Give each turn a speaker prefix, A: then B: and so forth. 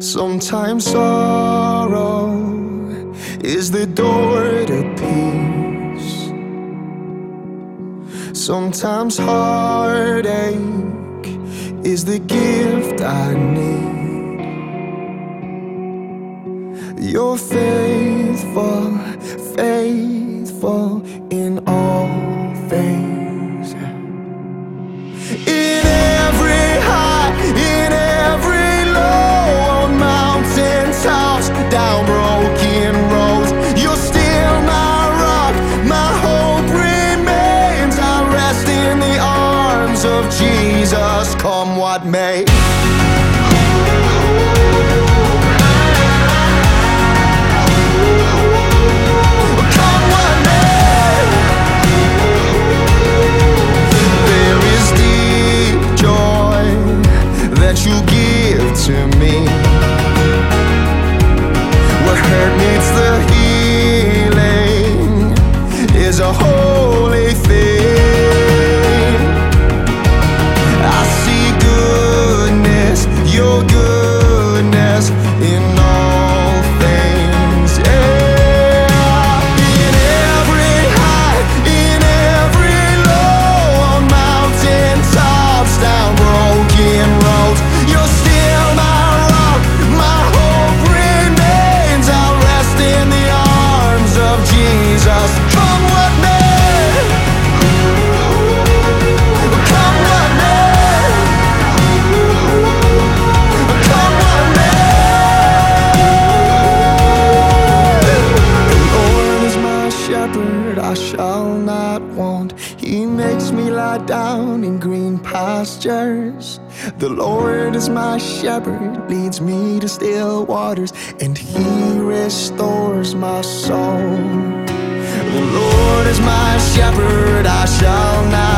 A: Sometimes sorrow is the door to peace. Sometimes heartache is the gift I need. You're faithful, faithful in all Jesus, come what may. Come what may. There is deep joy that you give to me. Hurt meets the healing is a holy thing. I shall not want. He makes me lie down in green pastures. The Lord is my shepherd, leads me to still waters, and He restores my soul. The Lord is my shepherd, I shall not